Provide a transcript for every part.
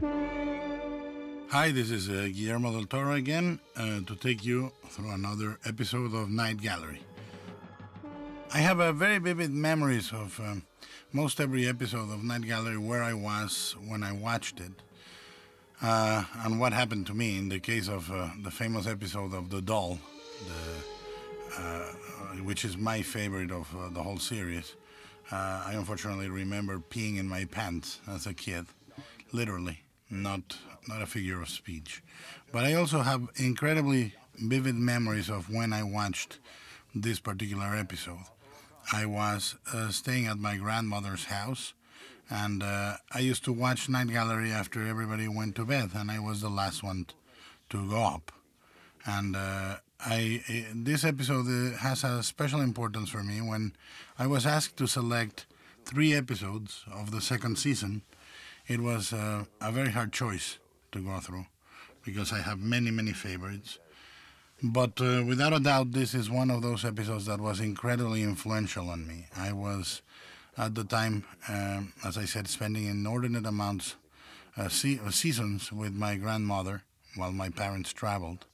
Hi, this is uh, Guillermo del Toro again uh, to take you through another episode of Night Gallery. I have a very vivid memories of um, most every episode of Night Gallery where I was when I watched it uh, and what happened to me in the case of uh, the famous episode of The Doll, the, uh, which is my favorite of uh, the whole series. Uh, I unfortunately remember peeing in my pants as a kid, literally, not not a figure of speech. But I also have incredibly vivid memories of when I watched this particular episode. I was uh, staying at my grandmother's house, and uh, I used to watch Night Gallery after everybody went to bed, and I was the last one t- to go up. And uh, I uh, this episode uh, has a special importance for me when I was asked to select three episodes of the second season. It was uh, a very hard choice to go through because I have many, many favorites. But uh, without a doubt, this is one of those episodes that was incredibly influential on me. I was, at the time, um, as I said, spending inordinate amounts uh, se- uh, seasons with my grandmother while my parents traveled,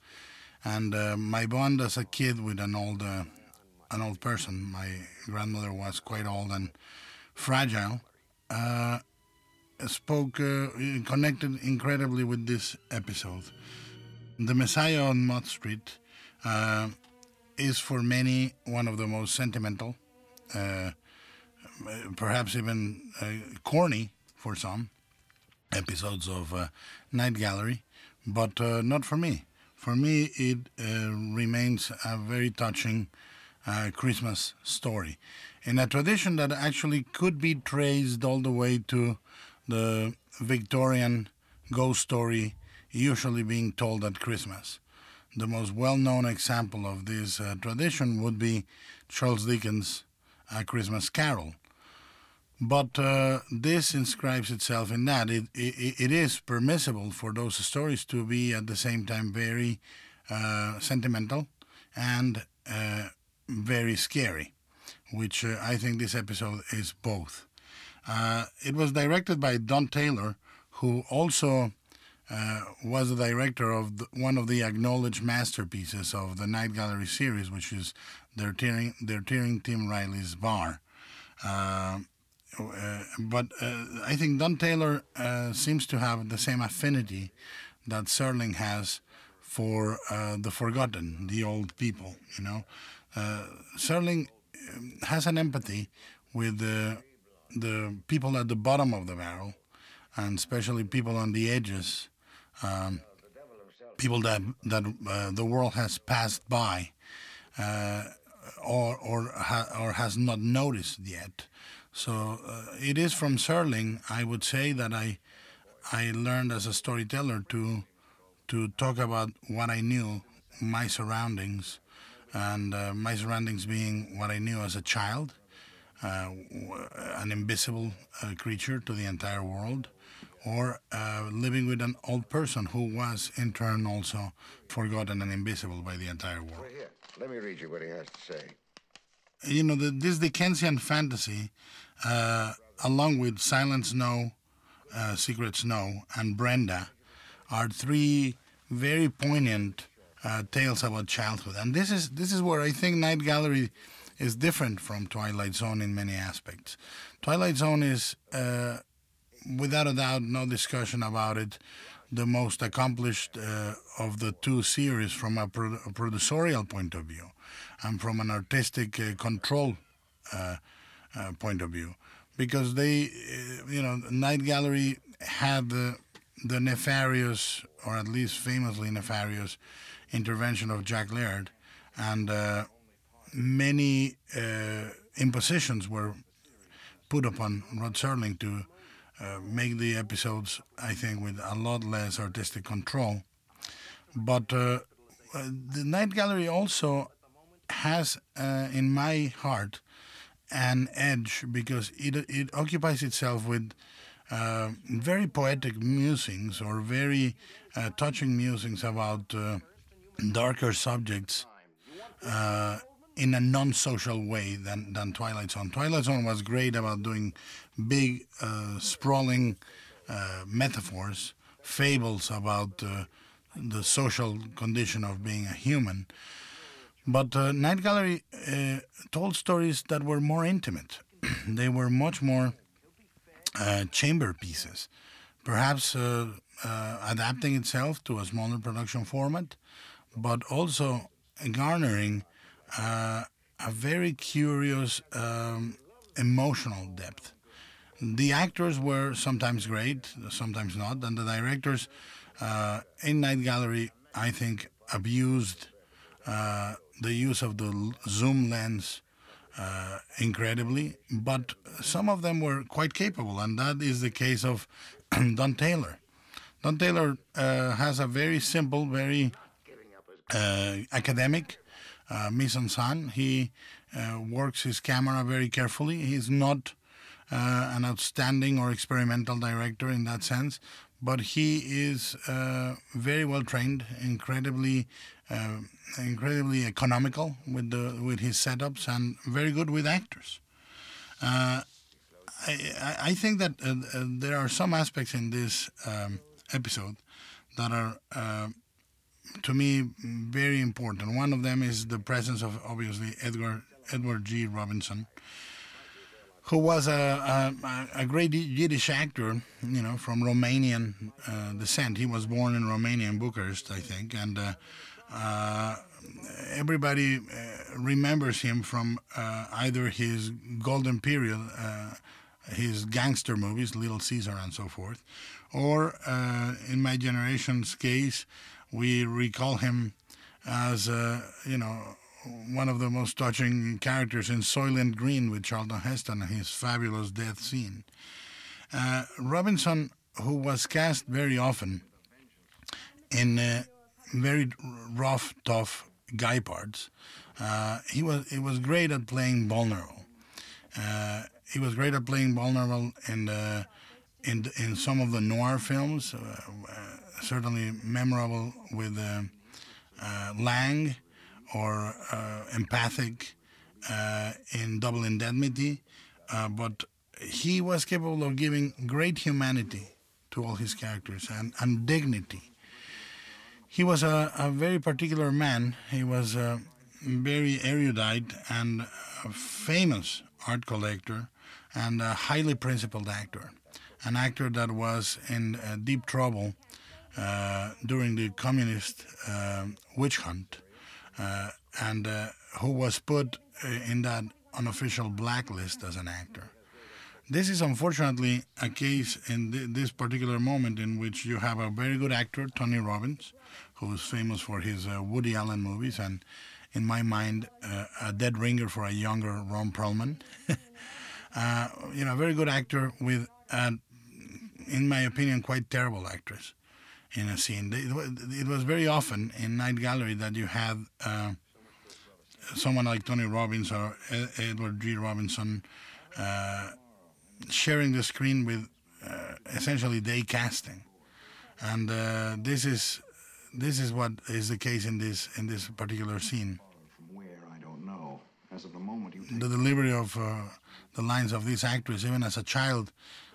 and uh, my bond as a kid with an old, uh, an old person. My grandmother was quite old and fragile. Spoke, uh, connected incredibly with this episode. The Messiah on Mott Street uh, is for many one of the most sentimental, uh, perhaps even uh, corny for some episodes of uh, Night Gallery, but uh, not for me. For me, it remains a very touching Christmas story in a tradition that actually could be traced all the way to the Victorian ghost story usually being told at Christmas. The most well known example of this uh, tradition would be Charles Dickens' A Christmas Carol. But uh, this inscribes itself in that. It, it, it is permissible for those stories to be at the same time very uh, sentimental and uh, very scary, which uh, I think this episode is both. Uh, it was directed by Don Taylor, who also uh, was the director of the, one of the acknowledged masterpieces of the Night Gallery series, which is they're tearing, they're tearing Tim Riley's Bar. Uh, uh, but uh, I think Don Taylor uh, seems to have the same affinity that Serling has for the forgotten, the old people. You know, Serling um, has an empathy with the the people at the bottom of the barrel, and especially people on the edges, um, people that that uh, the world has passed by, uh, or or ha- or has not noticed yet. So uh, it is from Serling. I would say that I I learned as a storyteller to to talk about what I knew, my surroundings, and uh, my surroundings being what I knew as a child, uh, an invisible uh, creature to the entire world, or uh, living with an old person who was in turn also forgotten and invisible by the entire world. Here. Let me read you what he has to say. you know, the, this Dickensian fantasy, uh, along with Silent Snow, uh, Secret Snow, and Brenda, are three very poignant uh, tales about childhood. And this is this is where I think Night Gallery is different from Twilight Zone in many aspects. Twilight Zone is, uh, without a doubt, no discussion about it, the most accomplished uh, of the two series from a, pro- a producerial point of view and from an artistic uh, control uh, uh, point of view. Because they, uh, you know, Night Gallery had the, the nefarious, or at least famously nefarious, intervention of Jack Laird, and uh, many uh, impositions were put upon Rod Serling to uh, make the episodes, I think, with a lot less artistic control. But uh, the Night Gallery also has, uh, in my heart, an edge because it it occupies itself with uh, very poetic musings or very uh, touching musings about darker subjects uh, in a non-social way than, than Twilight Zone. Twilight Zone was great about doing big, uh, sprawling uh, metaphors, fables about uh, the social condition of being a human. But uh, Night Gallery uh, told stories that were more intimate. they were much more uh, chamber pieces, perhaps adapting itself to a smaller production format, but also garnering uh, a very curious um, emotional depth. The actors were sometimes great, sometimes not, and the directors uh, in Night Gallery, I think, abused uh, the use of the zoom lens uh, incredibly, but some of them were quite capable, and that is the case of Don Taylor. Don Taylor uh, has a very simple, very uh, academic uh, scène. He uh, works his camera very carefully. He's not uh, an outstanding or experimental director in that sense, but he is uh, very well trained, incredibly, uh, incredibly economical with the with his setups, and very good with actors. Uh, I, I- I think that uh, uh, there are some aspects in this um, episode that are, uh, to me, very important. One of them is the presence of obviously Edgar Edward G. Robinson, who was a, a, a great Yiddish actor, you know, from Romanian uh, descent. He was born in Romania, in Bucharest, I think, and uh, uh, everybody uh, remembers him from uh, either his golden period, uh, his gangster movies, Little Caesar and so forth, or in my generation's case, we recall him as, uh, you know, one of the most touching characters in Soylent Green with Charlton Heston and his fabulous death scene. Uh, Robinson, who was cast very often in uh, very rough, tough guy parts, uh, he was he was great at playing vulnerable. Uh, he was great at playing vulnerable in the, in in some of the noir films, uh, certainly memorable with uh, uh, Lang or uh, empathic in Double Indemnity, but he was capable of giving great humanity to all his characters and, and dignity. He was a, a very particular man. He was a very erudite and a famous art collector and a highly principled actor. An actor that was in uh, deep trouble during the communist uh, witch hunt uh, and uh, who was put uh, in that unofficial blacklist as an actor. This is unfortunately a case in th- this particular moment in which you have a very good actor, Tony Roberts, who is famous for his uh, Woody Allen movies, and in my mind, uh, a dead ringer for a younger Ron Perlman. uh, you know, a very good actor with, in my opinion, quite terrible actress in a scene. It was very often in Night Gallery that you had uh, someone like Tony Roberts or Edward G. Robinson uh, sharing the screen with uh, essentially day casting, and uh, this is this is what is the case in this in this particular scene. The delivery of uh, the lines of this actress, even as a child,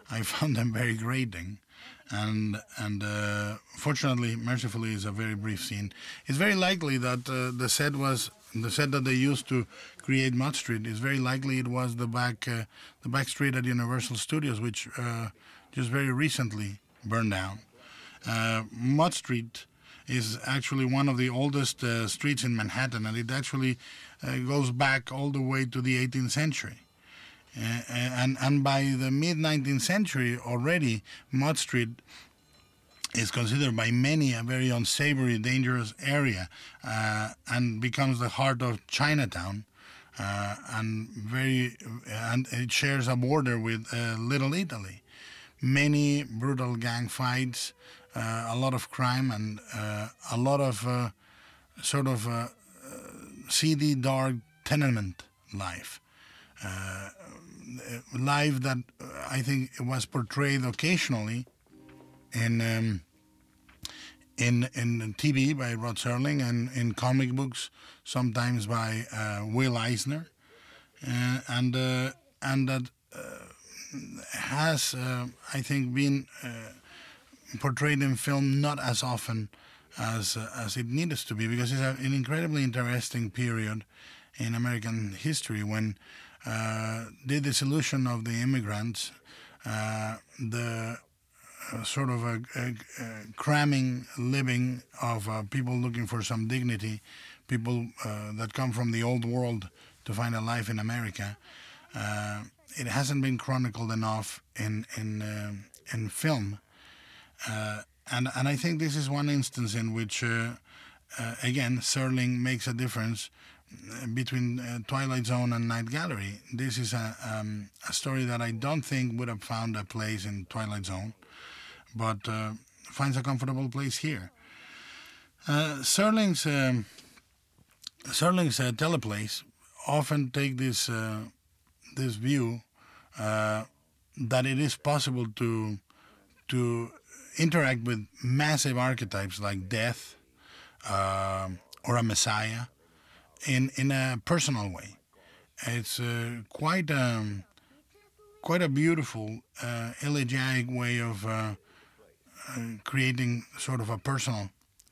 I found them very grating. And and uh, fortunately, mercifully, is a very brief scene. It's very likely that uh, the set was the set that they used to create Mott Street. Is very likely it was the back uh, the back street at Universal Studios, which uh, just very recently burned down. Uh, Mott Street is actually one of the oldest uh, streets in Manhattan, and it actually goes back all the way to the 18th century. Uh, and and by the mid 19th century already, Mott Street is considered by many a very unsavory, dangerous area, uh, and becomes the heart of Chinatown, uh, and very and it shares a border with uh, Little Italy. Many brutal gang fights, uh, a lot of crime, and uh, a lot of uh, sort of uh, uh, seedy, dark tenement life uh, life that uh, I think was portrayed occasionally in um, in in TV by Rod Serling and in comic books sometimes by uh, Will Eisner, uh, and uh, and that uh, has, I think, been portrayed in film not as often as as it needs to be because it's an incredibly interesting period in American history when the dissolution of the immigrants, uh, the uh, sort of a, a, a, cramming living of uh, people looking for some dignity, people uh, that come from the old world to find a life in America. Uh, it hasn't been chronicled enough in in in film uh, and and I think this is one instance in which, uh, uh, again, Serling makes a difference between Twilight Zone and Night Gallery. This is a um, a story that I don't think would have found a place in Twilight Zone, but finds a comfortable place here. Serling's um, Serling's uh, teleplays often take this uh, this view uh, that it is possible to to interact with massive archetypes like death uh, or a messiah in in a personal way. It's uh, quite um, quite a beautiful uh, elegiac way of uh, uh, creating sort of a personal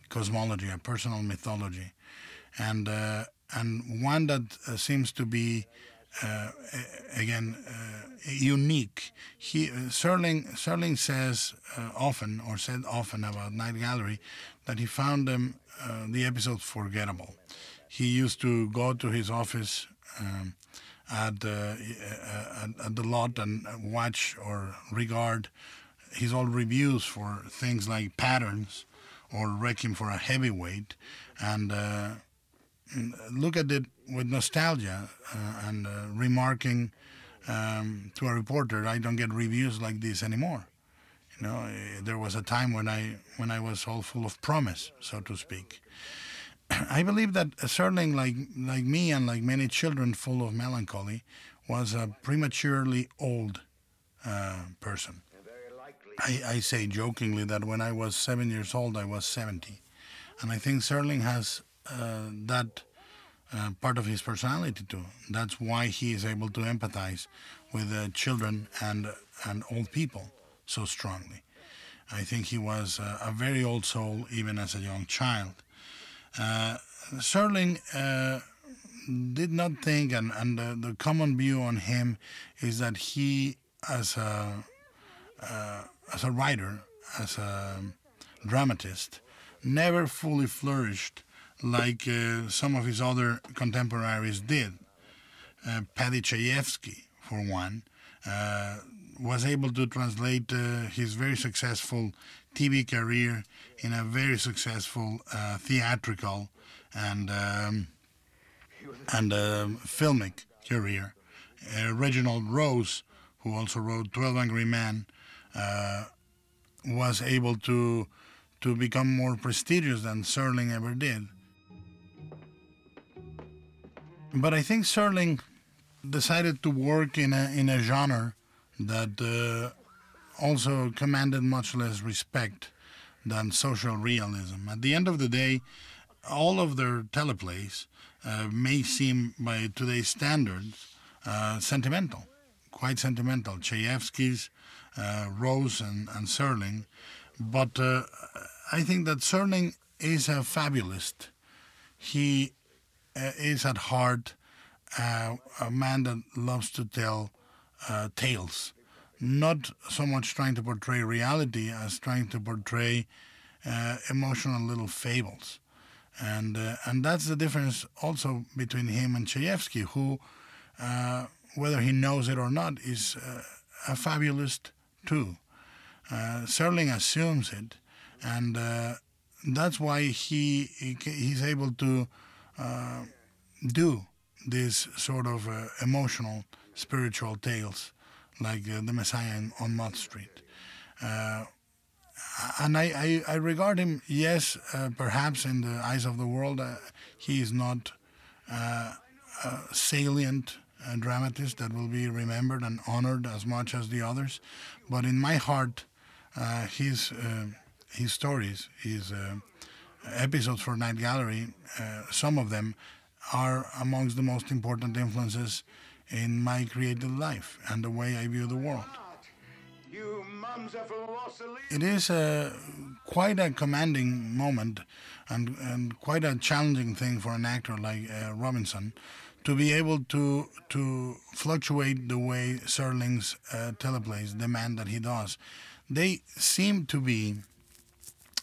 cosmology, a personal mythology, and uh, and one that seems to be uh, again uh, unique. He uh, Serling Serling says often, or said often about Night Gallery, that he found them the episodes forgettable. He used to go to his office. Um, at, uh, at, at, the lot and watch or regard his old reviews for things like patterns or Requiem for a Heavyweight and uh, look at it with nostalgia uh, and uh, remarking um, to a reporter, I don't get reviews like this anymore. You know, there was a time when I when I was all full of promise, so to speak. I believe that Serling, like like me and like many children full of melancholy, was a prematurely old uh, person. I, I, say jokingly that when I was seven years old, I was 70. And I think Serling has uh, that uh, part of his personality too. That's why he is able to empathize with uh, children and and old people so strongly. I think he was a very old soul even as a young child. Uh, Serling uh, did not think, and, and the common view on him is that he, as a uh, as a writer, as a dramatist, never fully flourished like uh, some of his other contemporaries did. Uh, Paddy Chayefsky, for one, uh, was able to translate uh, his very successful TV career in a very successful uh, theatrical and um, and um, filmic career. Uh, Reginald Rose, who also wrote Twelve Angry Men, was able to to become more prestigious than Serling ever did. But I think Serling decided to work in a in a genre that uh, also commanded much less respect than social realism. At the end of the day, all of their teleplays uh, may seem, by today's standards, uh, sentimental, quite sentimental. Chayefsky's, uh, Rose, and, and Serling. But uh, I think that Serling is a fabulist. He uh, is at heart uh, a man that loves to tell tales, not so much trying to portray reality as trying to portray emotional little fables. And, and that's the difference also between him and Chayefsky, who, whether he knows it or not, is a fabulist too. Uh, Serling assumes it, and uh, that's why he, he, he's able to uh, do these sort of uh, emotional, spiritual tales like uh, the Messiah on Mott Street. Uh, and I, I, I, regard him, yes, uh, perhaps in the eyes of the world, uh, he is not a salient dramatist that will be remembered and honored as much as the others. But in my heart, his, his stories, his episodes for Night Gallery, uh, some of them are amongst the most important influences in my creative life and the way I view the world. You mumser from Wassily. It is a, quite a commanding moment and, and quite a challenging thing for an actor like uh, Robinson to be able to to fluctuate the way Serling's uh, teleplays demand that he does. They seem to be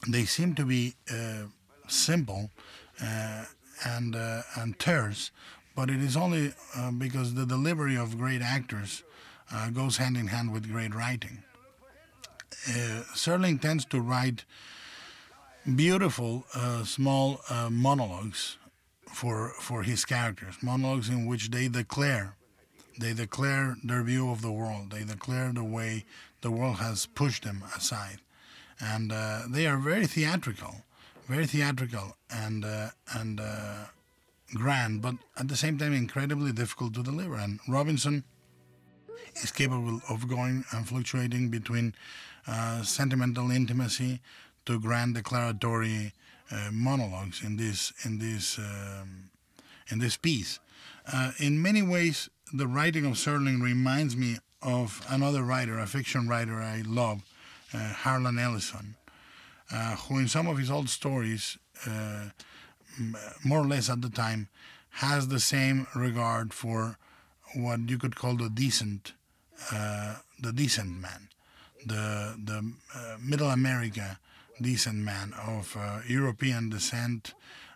they seem to be uh, simple uh, and uh, and terse, but it is only uh, because the delivery of great actors uh, goes hand in hand with great writing. Uh, Serling tends to write beautiful uh, small uh, monologues for for his characters, monologues in which they declare they declare their view of the world, they declare the way the world has pushed them aside, and uh, they are very theatrical, very theatrical and and grand, but at the same time incredibly difficult to deliver. And Robinson is capable of going and fluctuating between uh, sentimental intimacy to grand declaratory uh, monologues in this in this um, in this piece. Uh, in many ways, the writing of Serling reminds me of another writer, a fiction writer I love, uh, Harlan Ellison, uh, who in some of his old stories, uh, more or less at the time, has the same regard for what you could call the decent, uh, the decent man, the the uh, Middle America decent man of uh, European descent,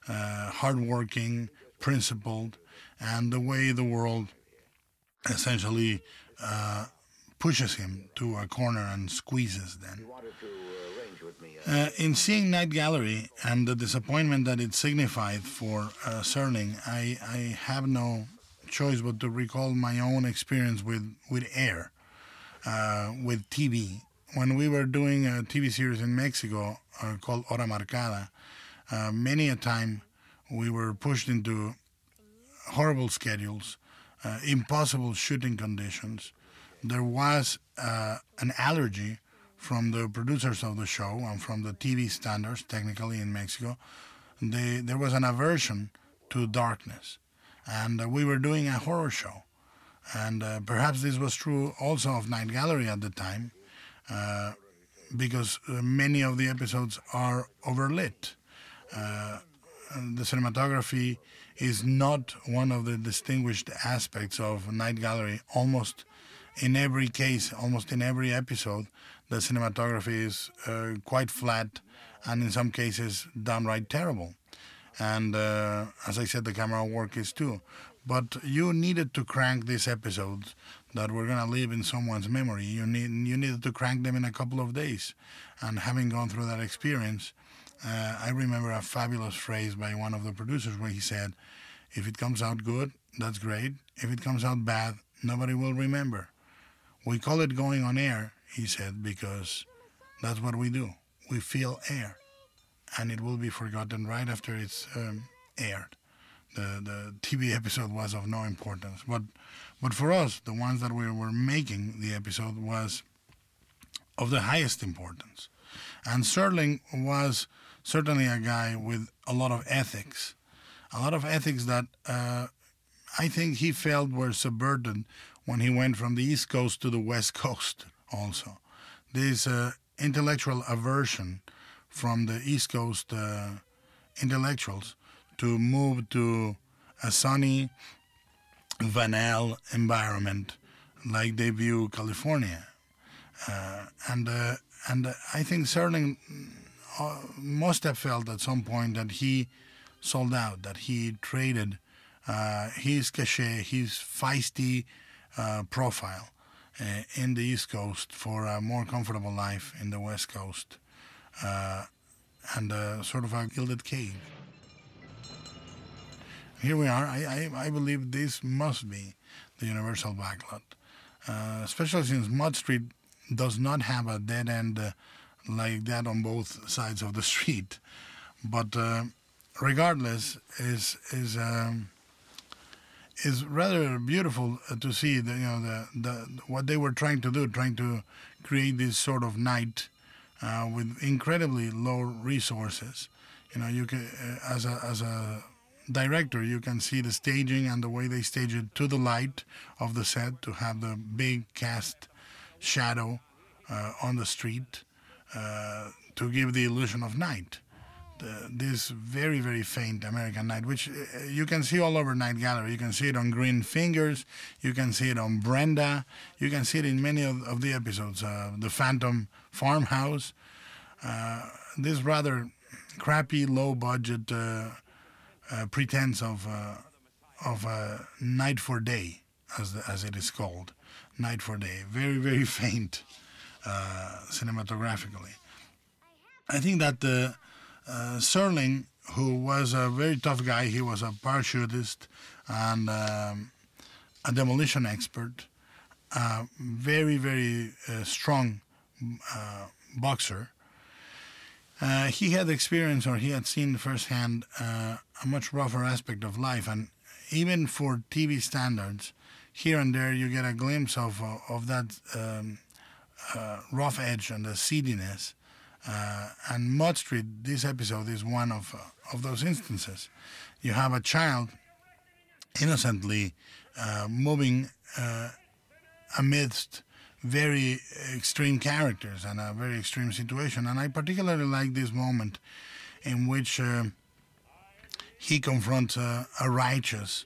uh, hardworking, principled, and the way the world essentially uh, pushes him to a corner and squeezes them. Uh. Uh, in seeing Night Gallery and the disappointment that it signified for uh, Serling, I, I have no choice but to recall my own experience with, with air, uh, with TV. When we were doing a TV series in Mexico uh, called Hora Marcada, uh, many a time we were pushed into horrible schedules, uh, impossible shooting conditions. There was an allergy from the producers of the show and from the TV standards, technically in Mexico. They, there was an aversion to darkness. And uh, we were doing a horror show. And uh, perhaps this was true also of Night Gallery at the time, uh, because uh, many of the episodes are overlit. Uh, the cinematography is not one of the distinguished aspects of Night Gallery. Almost in every case, almost in every episode, the cinematography is uh, quite flat and in some cases downright terrible. And uh, as I said, the camera work is too. But you needed to crank these episodes that were going to live in someone's memory. You need you needed to crank them in a couple of days. And having gone through that experience, uh, I remember a fabulous phrase by one of the producers where he said, "If it comes out good, that's great. If it comes out bad, nobody will remember." We call it going on air, he said, because that's what we do. We feel air, and it will be forgotten right after it's um, aired. The the TV episode was of no importance, but but for us, the ones that we were making the episode was of the highest importance. And Serling was certainly a guy with a lot of ethics, a lot of ethics that uh, I think he felt were subverted when he went from the East Coast to the West Coast. Also, this uh, intellectual aversion from the East Coast uh, intellectuals to move to a sunny, vanilla environment like they view California. Uh, and uh, and I think Serling uh, must have felt at some point that he sold out, that he traded uh, his cachet, his feisty profile uh, in the East Coast for a more comfortable life in the West Coast, uh, and uh, sort of a gilded cage. Here we are. I, I, I believe this must be the universal backlot, uh, especially since Mott Street does not have a dead end uh, like that on both sides of the street. But regardless, is is um, is rather beautiful uh, to see the you know the, the what they were trying to do, trying to create this sort of night uh, with incredibly low resources. You know, you can uh, as a as a director, you can see the staging and the way they stage it to the light of the set to have the big cast shadow uh, on the street uh, to give the illusion of night. The, this very, very faint American night, which uh, you can see all over Night Gallery. You can see it on Green Fingers, you can see it on Brenda, you can see it in many of, of the episodes. Uh, the Phantom Farmhouse, uh, this rather crappy, low budget uh, uh, pretense of uh, of uh, night for day, as the, as it is called, night for day. Very very faint uh, cinematographically. I think that uh, uh, Serling, who was a very tough guy, he was a parachutist and um, a demolition expert, a very very uh, strong uh, boxer. Uh, he had experience or he had seen firsthand uh, a much rougher aspect of life, and even for TV standards, here and there you get a glimpse of of that um, rough edge and the seediness. Uh, and Mott Street, this episode is one of uh, of those instances. You have a child innocently uh, moving uh, amidst very extreme characters and a very extreme situation. And I particularly like this moment in which uh, he confronts a, a righteous,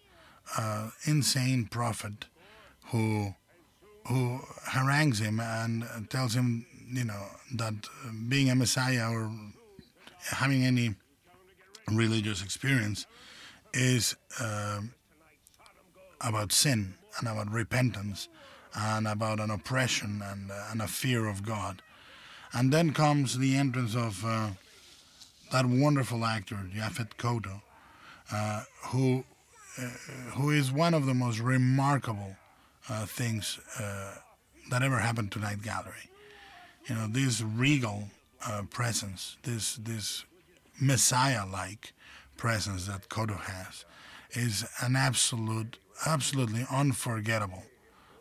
uh, insane prophet who who harangues him and tells him, you know, that uh, being a messiah or having any religious experience is uh, about sin and about repentance and about an oppression and, uh, and a fear of God. And then comes the entrance of uh, that wonderful actor, Yaphet Kotto, uh, who, uh, who is one of the most remarkable things that ever happened to Night Gallery. You know, this regal uh, presence, this, this messiah like presence that Kotto has, is an absolute, absolutely unforgettable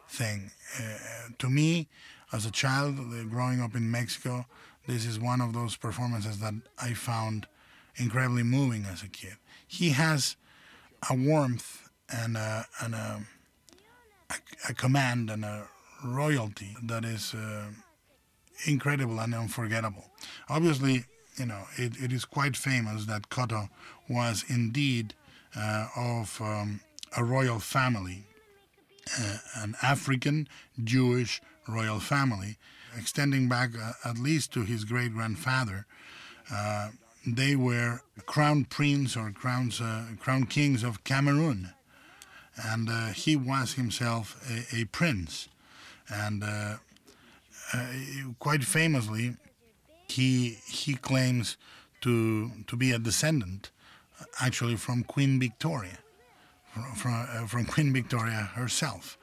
thing. Uh, to me, as a child uh, growing up in Mexico, this is one of those performances that I found incredibly moving as a kid. He has a warmth and a, and a, a, a command and a royalty that is uh, incredible and unforgettable. Obviously, you know, it, it is quite famous that Kotto was indeed uh, of um, a royal family uh, an African Jewish royal family, extending back uh, at least to his great grandfather. Uh, they were crown prince or crowns, uh, crown kings of Cameroon, and uh, he was himself a, a prince. And uh, quite famously, he he claims to to be a descendant, actually from Queen Victoria from, uh, from Queen Victoria herself.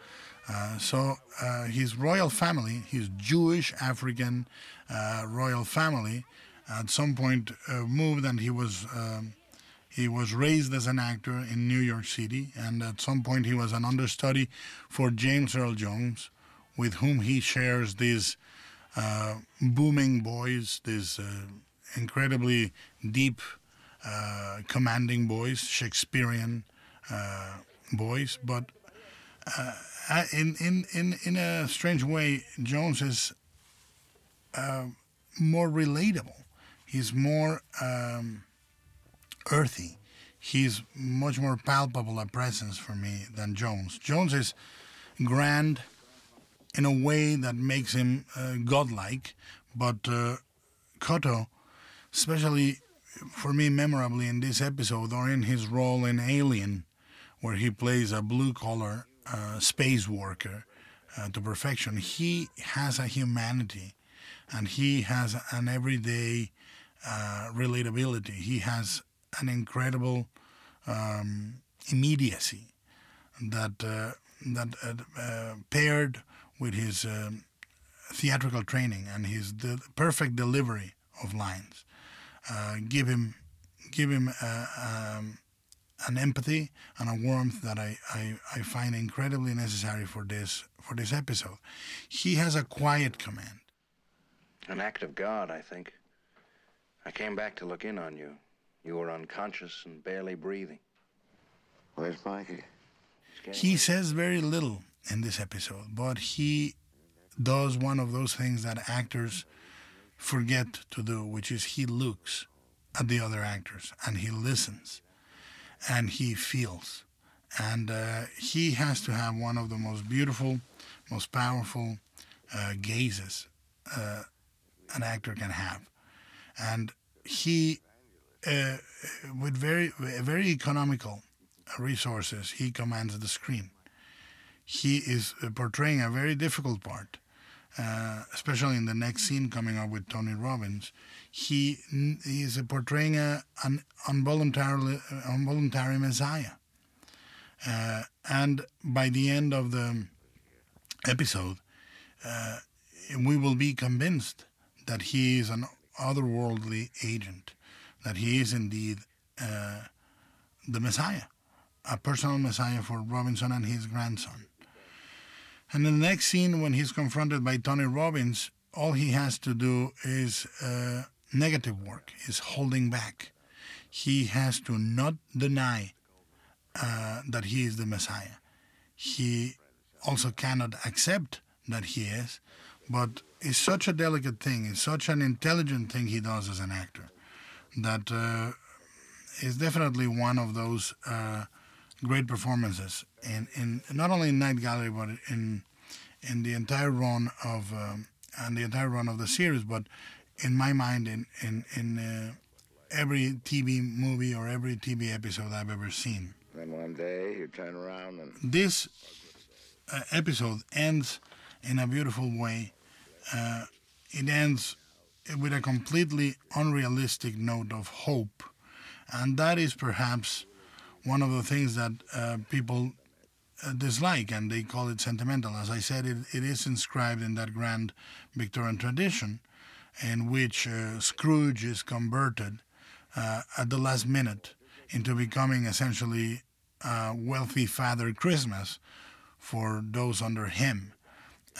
Uh, so uh, his royal family, his Jewish African uh, royal family, at some point uh, moved, and he was um, he was raised as an actor in New York City, and at some point he was an understudy for James Earl Jones, with whom he shares these uh, booming voice, these incredibly deep, commanding voice, Shakespearean uh, boys, but uh, in, in, in, in a strange way, Jones is uh, more relatable. He's more um, earthy. He's much more palpable a presence for me than Jones. Jones is grand in a way that makes him uh, godlike, but uh, Kotto, especially for me memorably in this episode or in his role in Alien, where he plays a blue collar uh, space worker uh, to perfection. He has a humanity and he has an everyday uh, relatability. He has an incredible um, immediacy that uh, that uh, uh, paired with his um, theatrical training and his de- perfect delivery of lines give him give him um, an empathy and a warmth that I, I, I find incredibly necessary for this for this episode. He has a quiet command. An act of God, I think. I came back to look in on you. You were unconscious and barely breathing. Where's Mikey? He says very little in this episode, but he does one of those things that actors forget to do, which is he looks at the other actors and he listens and he feels. And uh, he has to have one of the most beautiful, most powerful uh, gazes uh, an actor can have. And he, uh, with very, very economical resources, he commands the screen. He is portraying a very difficult part, uh, especially in the next scene coming up with Tony Roberts. He, he is portraying a, an involuntary, involuntary messiah. Uh, and by the end of the episode, uh, we will be convinced that he is an otherworldly agent, that he is indeed uh, the Messiah, a personal Messiah for Robinson and his grandson. And in the next scene, when he's confronted by Tony Roberts, all he has to do is uh, negative work, is holding back. He has to not deny uh, that he is the Messiah. He also cannot accept that he is, but it's such a delicate thing, it's such an intelligent thing he does as an actor that uh, is definitely one of those uh, great performances in, in not only in Night Gallery but in in the entire run of um, and the entire run of the series, but in my mind in in in uh, every TV movie or every TV episode I've ever seen. Then one day you turn around and This uh, episode ends in a beautiful way. Uh, it ends with a completely unrealistic note of hope, and that is perhaps one of the things that uh, people dislike, and they call it sentimental. As I said, it, it is inscribed in that grand Victorian tradition, in which uh, Scrooge is converted uh, at the last minute into becoming essentially a wealthy Father Christmas for those under him.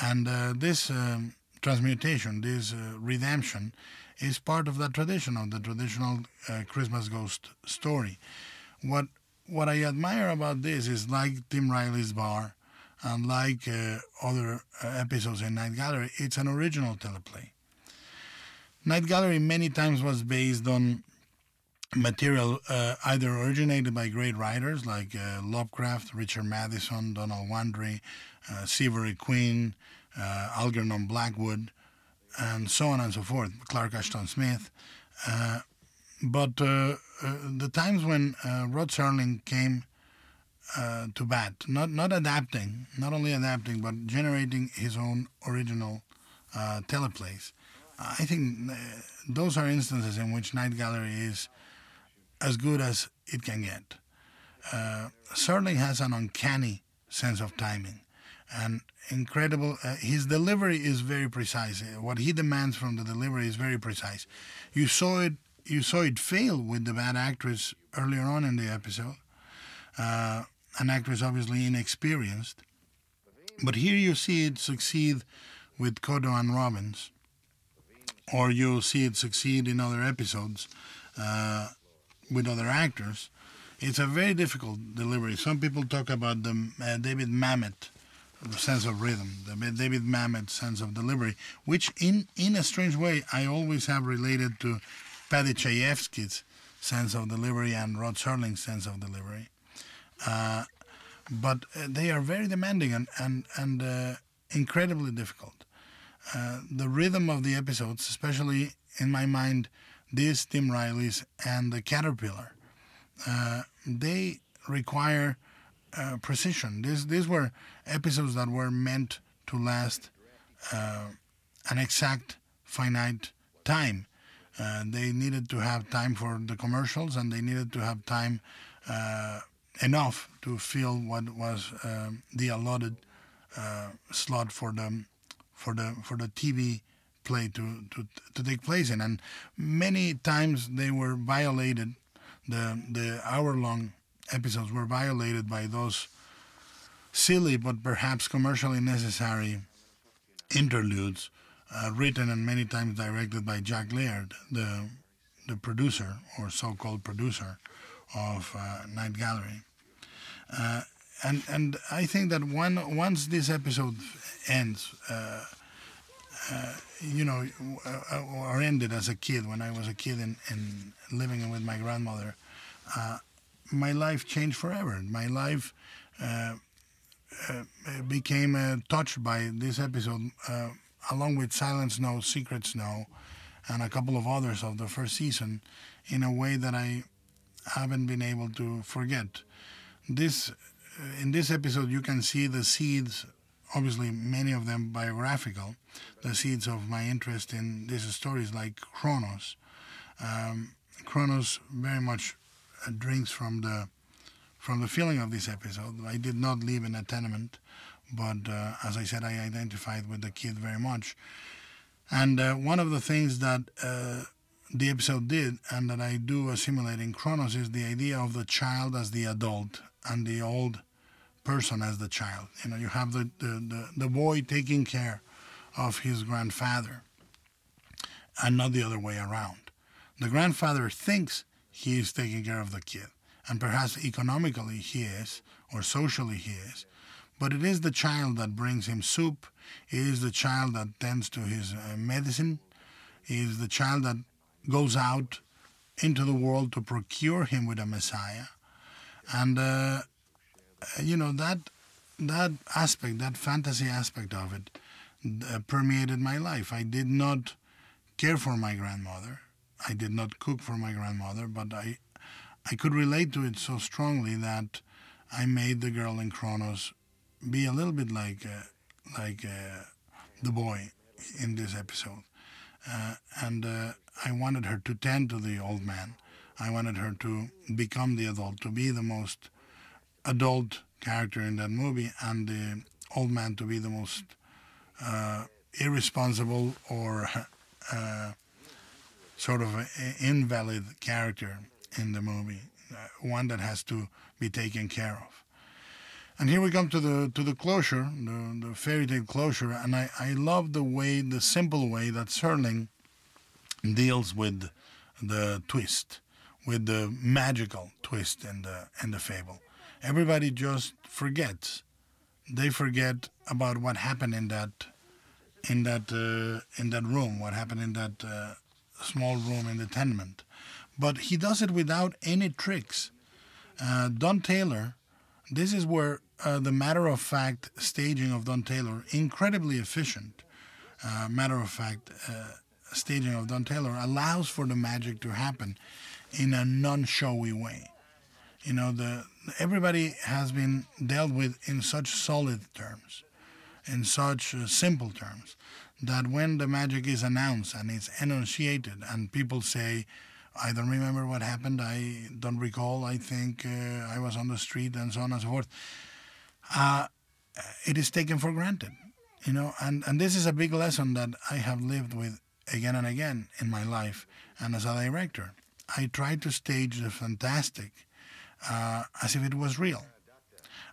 And uh, this um, transmutation, this uh, redemption, is part of that tradition, of the traditional uh, Christmas ghost story. What what I admire about this is like Tim Riley's Bar and like uh, other uh, episodes in Night Gallery, it's an original teleplay. Night Gallery many times was based on material uh, either originated by great writers like uh, Lovecraft, Richard Matheson, Donald Wandrei, uh, Seabury Quinn, uh, Algernon Blackwood, and so on and so forth, Clark Ashton Smith. Uh, but uh, the times when uh, Rod Serling came uh, to bat, not not adapting, not only adapting, but generating his own original uh, teleplays, I think uh, those are instances in which Night Gallery is as good as it can get. Uh, Serling has an uncanny sense of timing and incredible. Uh, his delivery is very precise. What he demands from the delivery is very precise. You saw it. You saw it fail with the bad actress earlier on in the episode. Uh, an actress obviously inexperienced, but here you see it succeed with Kotto and Roberts, or you'll see it succeed in other episodes uh, with other actors. It's a very difficult delivery. Some people talk about the uh, David Mamet sense of rhythm, the David Mamet sense of delivery, which in, in a strange way I always have related to Paddy Chayefsky's sense of delivery and Rod Serling's sense of delivery. Uh, but uh, they are very demanding and, and, and uh, incredibly difficult. Uh, the rhythm of the episodes, especially in my mind, this Tim Riley's and the Caterpillar, uh, they require uh, precision. These these were episodes that were meant to last an exact finite time. Uh, they needed to have time for the commercials, and they needed to have time uh, enough to fill what was um, the allotted uh, slot for the for the for the TV play to, to to take place in. And many times they were violated. The the hour long episodes were violated by those silly but perhaps commercially necessary interludes uh, written and many times directed by Jack Laird, the the producer or so-called producer of uh, Night Gallery. Uh, and and I think that when once this episode ends, uh, uh, you know, uh, or ended as a kid when I was a kid and, and living with my grandmother, my life changed forever. My life became touched by this episode, along with Silent Snow, Secret Snow, and a couple of others of the first season, in a way that I haven't been able to forget. This, in this episode, you can see the seeds. Obviously, many of them biographical, the seeds of my interest in these stories, like Cronos. Um, Cronos very much uh, drinks from the from the feeling of this episode. I did not live in a tenement, but uh, as I said, I identified with the kid very much. And uh, one of the things that uh, the episode did, and that I do assimilate in Cronos, is the idea of the child as the adult and the old person as the child. You know, you have the, the, the, the boy taking care of his grandfather and not the other way around. The grandfather thinks he is taking care of the kid, and perhaps economically he is, or socially he is, but it is the child that brings him soup, it is the child that tends to his uh, medicine, it is the child that goes out into the world to procure him with a Messiah. And, uh, you know, that, that aspect, that fantasy aspect of it, uh, permeated my life. I did not care for my grandmother. I did not cook for my grandmother, but I, I could relate to it so strongly that I made the girl in Cronos be a little bit like, uh, like uh, the boy in this episode. Uh, and uh, I wanted her to tend to the old man. I wanted her to become the adult, to be the most adult character in that movie, and the old man to be the most uh, irresponsible or uh, sort of invalid character in the movie, one that has to be taken care of. And here we come to the to the closure, the, the fairy tale closure, and I, I love the way, the simple way that Serling deals with the twist, with the magical twist in the in the fable. Everybody just forgets. They forget about what happened in that in that uh, in that room, what happened in that uh, small room in the tenement. But he does it without any tricks. Uh, Don Taylor, this is where uh, the matter of fact staging of Don Taylor, incredibly efficient, uh, matter of fact uh, staging of Don Taylor, allows for the magic to happen in a non showy way. You know, the everybody has been dealt with in such solid terms, in such uh, simple terms, that when the magic is announced and it's enunciated, and people say, I don't remember what happened. I don't recall. I think uh, I was on the street and so on and so forth. Uh, it is taken for granted, you know, and, and this is a big lesson that I have lived with again and again in my life and as a director. I try to stage the fantastic uh, as if it was real.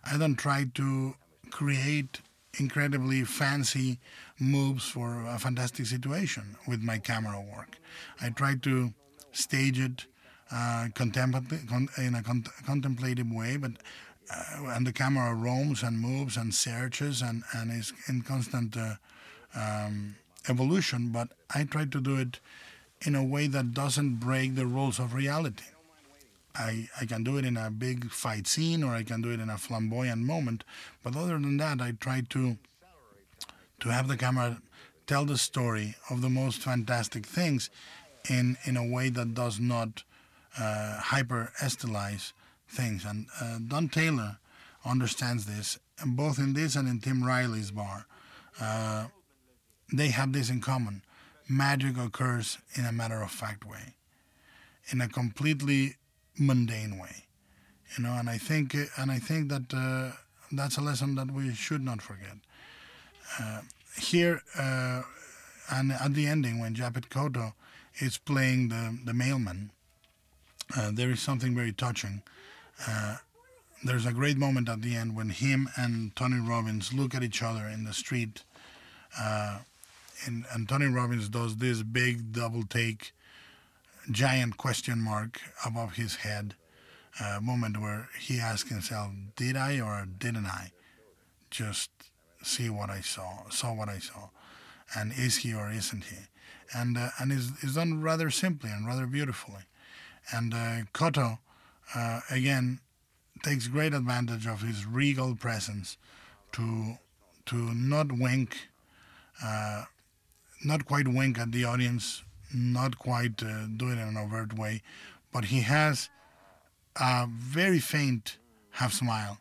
I don't try to create incredibly fancy moves for a fantastic situation with my camera work. I try to stage it uh, contempl- con- in a con- contemplative way, but uh, and the camera roams and moves and searches and, and is in constant uh, um, evolution. But I try to do it in a way that doesn't break the rules of reality. I, I can do it in a big fight scene or I can do it in a flamboyant moment. But other than that, I try to to have the camera tell the story of the most fantastic things in in a way that does not uh, hyper stylize things. And uh, Don Taylor understands this, and both in this and in Tim Riley's bar. Uh, they have this in common. Magic occurs in a matter of fact way, in a completely mundane way, you know. And I think, and I think that uh, that's a lesson that we should not forget. Uh, here, uh, and at the ending, when Yaphet Kotto is playing the the mailman, uh, there is something very touching. Uh, there's a great moment at the end when him and Tony Roberts look at each other in the street. Uh, and, and Tony Roberts does this big double take, giant question mark above his head. uh, moment where he asks himself, "Did I or didn't I just see what I saw, saw what I saw, and is he or isn't he?" And uh, and is is done rather simply and rather beautifully. And uh, Kotto, uh, again, takes great advantage of his regal presence to to not wink, uh, not quite wink at the audience, not quite uh, do it in an overt way, but he has a very faint half smile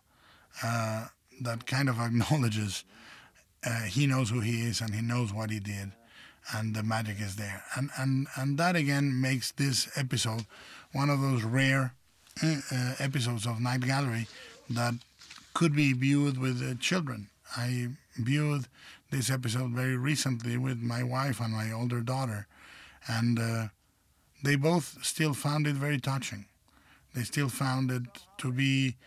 uh, that kind of acknowledges he knows who he is and he knows what he did, and the magic is there. And and and that again makes this episode one of those rare uh, episodes of Night Gallery that could be viewed with uh, children. I viewed this episode very recently with my wife and my older daughter, and uh, they both still found it very touching. They still found it to be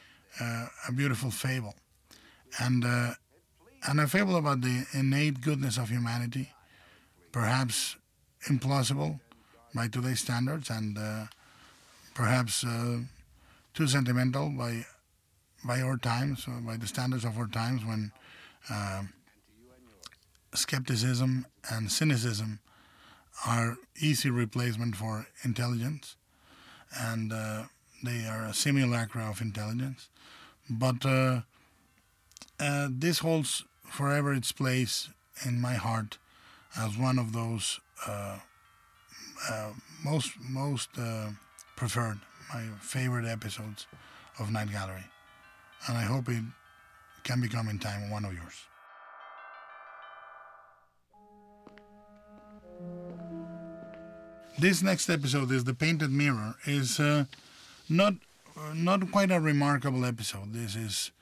uh, a beautiful fable, and uh, and a fable about the innate goodness of humanity, perhaps implausible by today's standards, and uh, perhaps uh, too sentimental by by our times, uh, by the standards of our times, when uh, skepticism and cynicism are easy replacement for intelligence, and uh, they are a simulacra of intelligence. But uh, this holds forever its place in my heart as one of those uh, uh, most most uh, preferred, my favorite episodes of Night Gallery, and I hope it can become in time one of yours. This next episode is the Painted Mirror. is uh, not not quite a remarkable episode. This is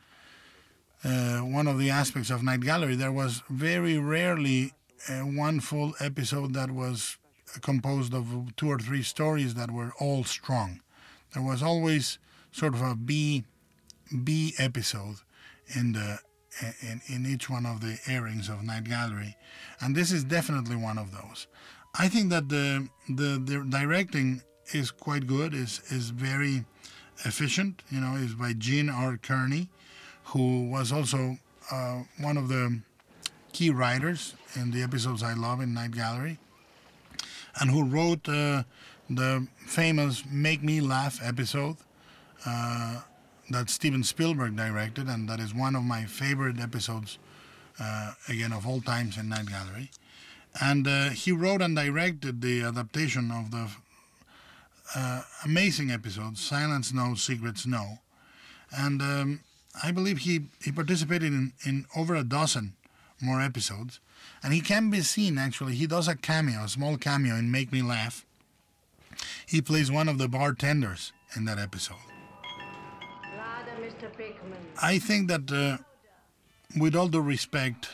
uh, one of the aspects of Night Gallery. There was very rarely uh, one full episode that was composed of two or three stories that were all strong. There was always sort of a B B episode in the in, in each one of the airings of Night Gallery, and this is definitely one of those. I think that the the, the directing is quite good. is is very efficient. You know, is by Gene R. Kearney, who was also uh, one of the key writers in the episodes I love in Night Gallery, and who wrote uh, the famous "Make Me Laugh" episode. Uh, that Steven Spielberg directed, and that is one of my favorite episodes, uh, again, of all times in Night Gallery. And uh, he wrote and directed the adaptation of the uh, amazing episode, Silent Snow, Secret Snow. And um, I believe he, he participated in, in over a dozen more episodes. And he can be seen, actually, he does a cameo, a small cameo in Make Me Laugh. He plays one of the bartenders in that episode. I think that, uh, with all due respect,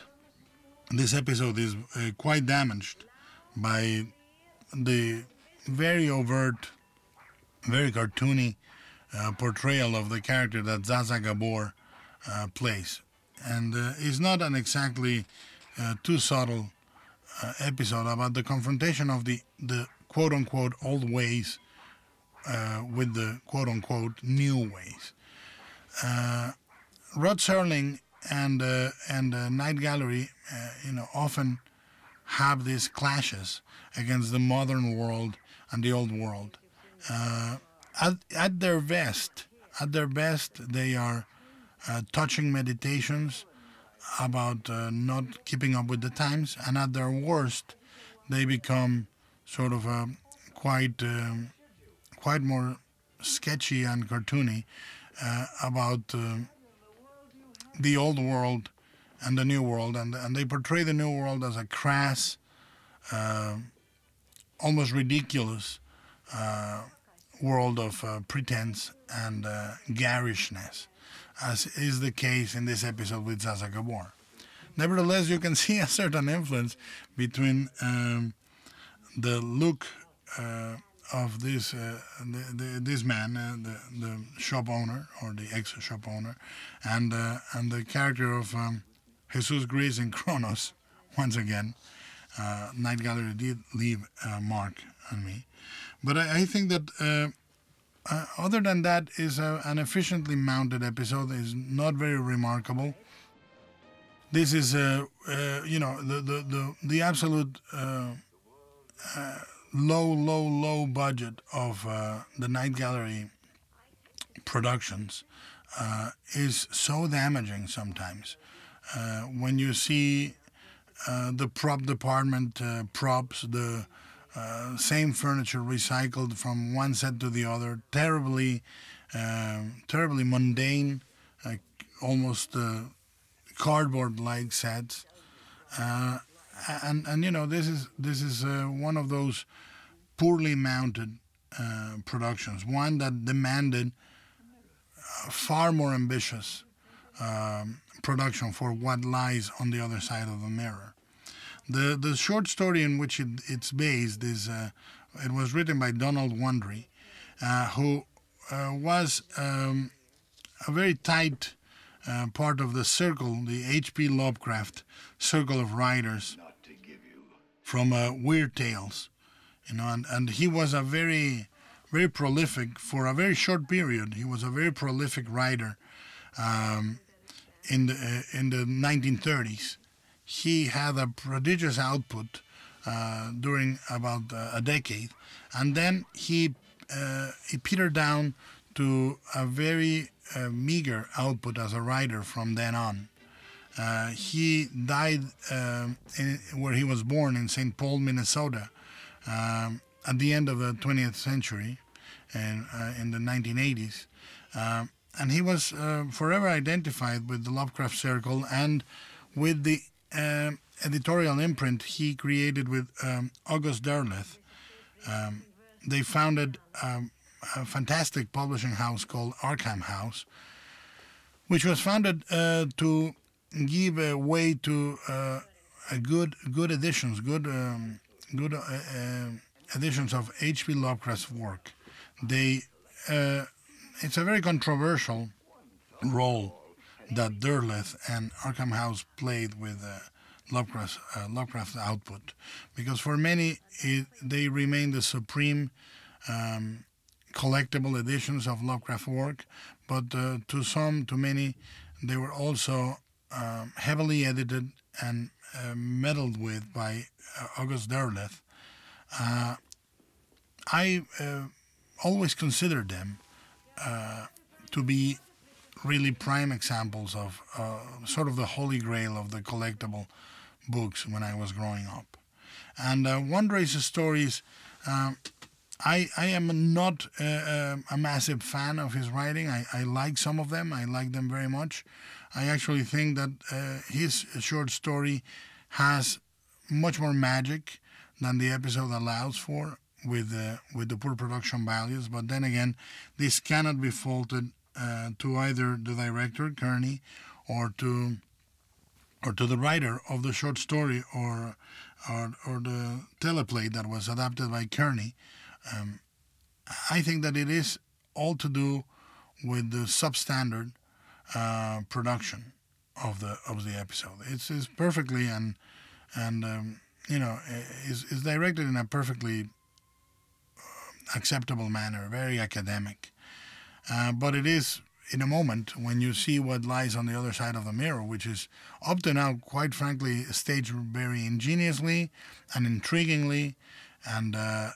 this episode is uh, quite damaged by the very overt, very cartoony uh, portrayal of the character that Zsa Zsa Gabor uh, plays. And uh, it's not an exactly uh, too subtle uh, episode about the confrontation of the, the quote unquote old ways with the quote unquote new ways. Rod Serling and uh, and uh, Night Gallery, uh, you know, often have these clashes against the modern world and the old world. Uh, at, at their best, at their best, they are uh, touching meditations about uh, not keeping up with the times, and at their worst, they become sort of quite um, quite more sketchy and cartoony about the old world and the new world, and and they portray the new world as a crass, uh, almost ridiculous uh, world of uh, pretense and uh, garishness, as is the case in this episode with Zsa Zsa Gabor. Nevertheless, you can see a certain influence between um, the look uh, of this uh, the, the, this man, uh, the the shop owner or the ex shop owner, and uh, and the character of um, Jesus Gris in Cronos. Once again, uh, Night Gallery did leave a mark on me, but I, I think that uh, uh, other than that, is an efficiently mounted episode. is not very remarkable. This is a uh, you know the the the, the absolute uh, uh, low low low budget of uh, the Night Gallery productions uh, is so damaging sometimes. Uh, when you see uh, the prop department uh, props, the uh, same furniture recycled from one set to the other, terribly, um, terribly mundane, uh, almost uh, cardboard-like sets, uh, and and you know this is this is uh, one of those poorly mounted productions, one that demanded far more ambitious um, production for what lies on the other side of the mirror. The the short story in which it, it's based is uh, it was written by Donald Wandrei, uh, who uh, was um, a very tight uh, part of the circle, the H.P. Lovecraft circle of writers from uh, Weird Tales, you know, and, and he was a very very prolific for a very short period. He was a very prolific writer um, in the uh, in the 1930s. He had a prodigious output uh, during about uh, a decade, and then he uh, he petered down to a very uh, meager output as a writer from then on. He died in, where he was born in St. Paul, Minnesota, at the end of the 20th century, and in the 1980s. Um, and he was uh, forever identified with the Lovecraft Circle and with the um editorial imprint he created with um, August Derleth. Um, they founded um, a fantastic publishing house called Arkham House, which was founded uh, to give a way to uh, a good good editions, good um, good uh, uh, editions of H.P. Lovecraft's work. They uh, it's a very controversial role that Derleth and Arkham House played with uh, Lovecraft's, uh, Lovecraft's output, because for many it, they remain the supreme um, collectible editions of Lovecraft work, but uh, to some, to many, they were also um, heavily edited and uh, meddled with by uh, August Derleth. Uh, I uh, always considered them to be really prime examples of uh, sort of the holy grail of the collectible books when I was growing up. And uh, Wandrei's stories, um, I, I am not uh, uh, a massive fan of his writing. I, I like some of them, I like them very much. I actually think that uh, his short story has much more magic than the episode allows for with uh, with the poor production values. But then again, this cannot be faulted uh, to either the director Kearney or to or to the writer of the short story or or, or the teleplay that was adapted by Kearney. Um, I think that it is all to do with the substandard uh, production of the of the episode. It's, it's perfectly and and um, you know is is directed in a perfectly acceptable manner, very academic. Uh, but it is in a moment when you see what lies on the other side of the mirror, which is up to now, quite frankly, staged very ingeniously and intriguingly, and uh,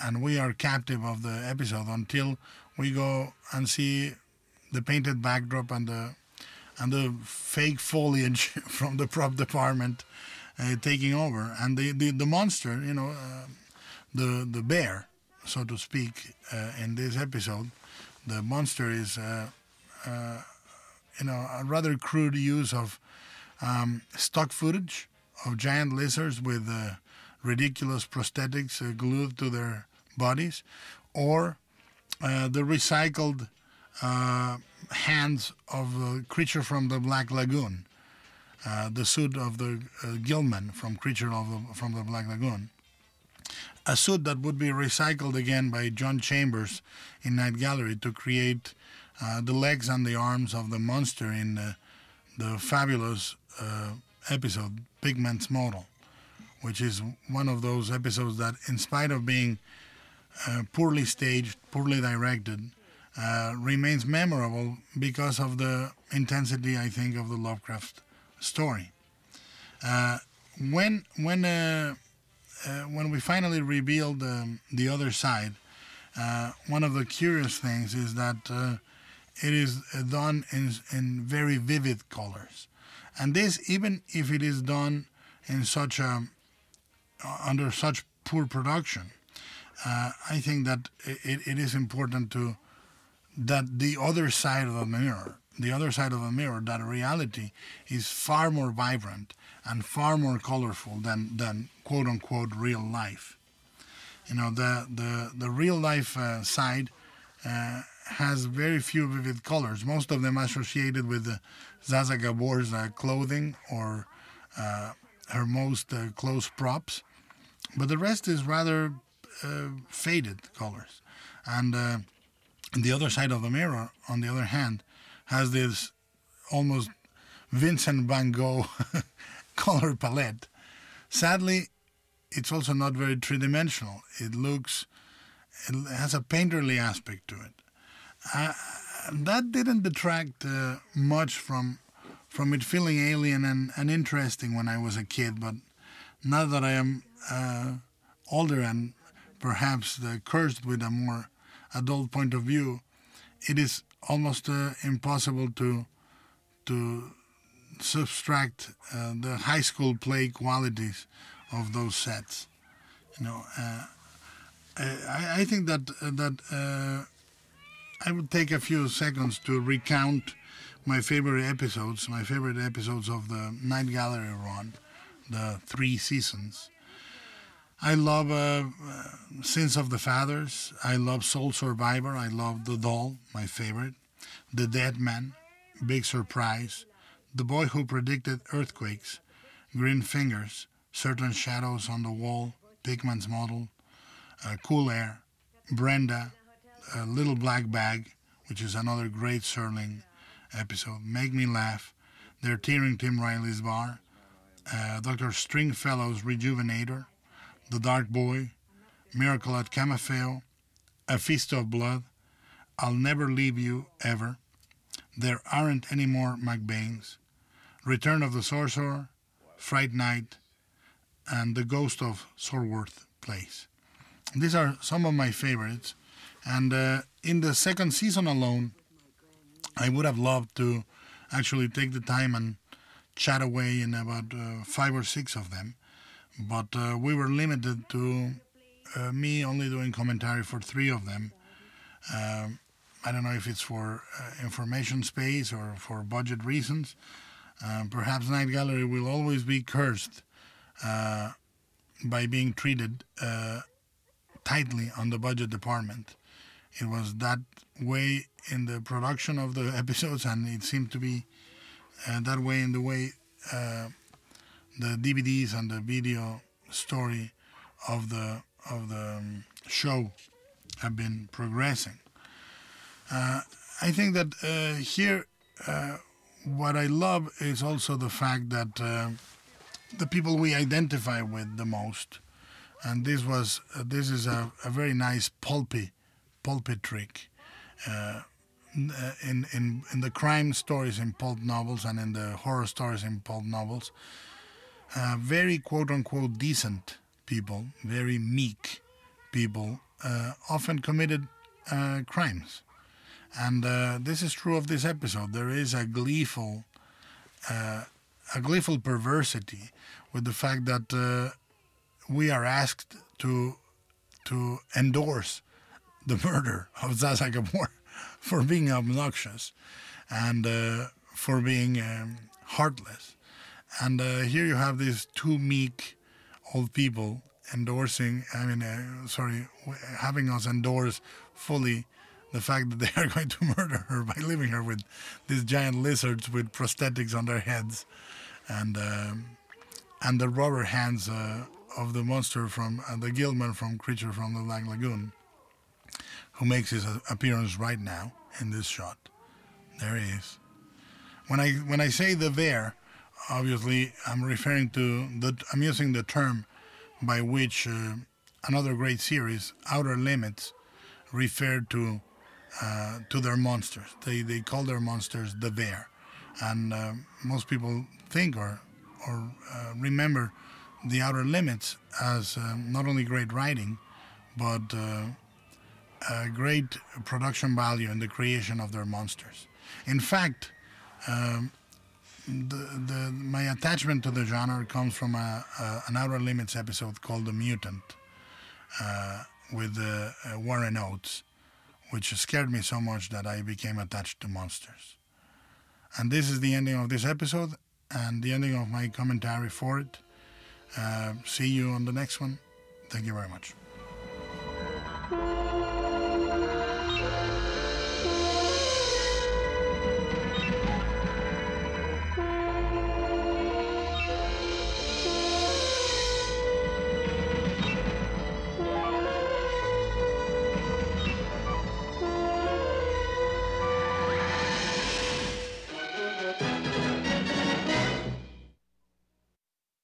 and we are captive of the episode until we go and see the painted backdrop and the and the fake foliage from the prop department uh, taking over, and the, the, the monster, you know, uh, the the bear so to speak, uh, in this episode. The monster is, uh, uh, you know, a rather crude use of um, stock footage of giant lizards with uh, ridiculous prosthetics uh, glued to their bodies, or uh, the recycled hands of the creature from the Black Lagoon, the suit of the Gill-man from Creature of the, from the Black Lagoon a suit that would be recycled again by John Chambers in Night Gallery to create uh, the legs and the arms of the monster in the, the fabulous uh, episode Pickman's Model, which is one of those episodes that, in spite of being uh, poorly staged, poorly directed, uh, remains memorable because of the intensity, I think, of the Lovecraft story. Uh, when when uh, uh, when we finally revealed um, the other side, uh, one of the curious things is that uh, it is done in in very vivid colors, and this even if it is done in such a under such poor production, uh, I think that it, it is important to that the other side of a mirror, the other side of a mirror, that reality is far more vibrant and far more colorful than, than quote unquote real life. You know, the, the, the real life uh, side uh, has very few vivid colors, most of them associated with uh, Zsa Zsa Gabor's uh, clothing or uh, her most uh, close props. But the rest is rather faded colors. And the other side of the mirror, on the other hand, has this almost Vincent van Gogh color palette. Sadly, it's also not very three dimensional. It looks, it has a painterly aspect to it. Uh, that didn't detract uh, much from from it feeling alien and, and interesting when I was a kid, but now that I am uh, older and perhaps uh, cursed with a more adult point of view, it is almost uh, impossible to to subtract uh, the high school play qualities of those sets. You know, uh, I, I think that uh, that uh, I would take a few seconds to recount my favorite episodes, my favorite episodes of the Night Gallery run, the three seasons. I love uh, uh, Sins of the Fathers. I love Soul Survivor. I love The Doll, my favorite. The Dead Man, Big Surprise. The Boy Who Predicted Earthquakes. Green Fingers. Certain Shadows on the Wall. Pickman's Model. Uh, cool Air. Brenda. Uh, Little Black Bag, which is another great Serling episode. Make Me Laugh. They're tearing Tim Riley's bar. Uh, Dr. Stringfellow's Rejuvenator. The Dark Boy, Miracle at Camafeo, A Feast of Blood, I'll Never Leave You Ever, There Aren't Any More MacBanes, Return of the Sorcerer, Fright Night, and The Ghost of Sorworth Place. These are some of my favorites, and uh, in the second season alone, I would have loved to actually take the time and chat away in about uh, five or six of them but uh, we were limited to uh, me only doing commentary for three of them. Um, I don't know if it's for uh, information space or for budget reasons. Um, perhaps Night Gallery will always be cursed uh, by being treated uh, tightly on the budget department. It was that way in the production of the episodes, and it seemed to be uh, that way in the way the DVDs and the video story of the of the um, show have been progressing. Uh, I think that uh, here, uh, what I love is also the fact that uh, the people we identify with the most, and this was uh, this is a, a very nice pulpy, pulpy trick. Uh, in, in in the crime stories in pulp novels and in the horror stories in pulp novels, uh, very quote unquote decent people, very meek people, uh, often committed uh, crimes. And uh, this is true of this episode. There is a gleeful, uh, a gleeful perversity with the fact that uh, we are asked to to endorse the murder of Zsa Zsa Gabor for being obnoxious and for being um, heartless. And uh, here you have these two meek old people endorsing, I mean, uh, sorry, having us endorse fully the fact that they are going to murder her by leaving her with these giant lizards with prosthetics on their heads and um, and the rubber hands uh, of the monster from uh, the Gill-man from Creature from the Black Lagoon, who makes his appearance right now in this shot. There he is. When I when I say the there, obviously I'm referring to the I'm using the term by which uh, another great series, Outer Limits, referred to uh, to their monsters. They they call their monsters the Bear, and uh, most people think or or uh, remember the Outer Limits as uh, not only great writing, but uh, great production value in the creation of their monsters. In fact, um, the, the, my attachment to the genre comes from a, a, an Outer Limits episode called The Mutant uh, with Warren Oates, which scared me so much that I became attached to monsters. And this is the ending of this episode and the ending of my commentary for it. Uh, see you on the next one. Thank you very much.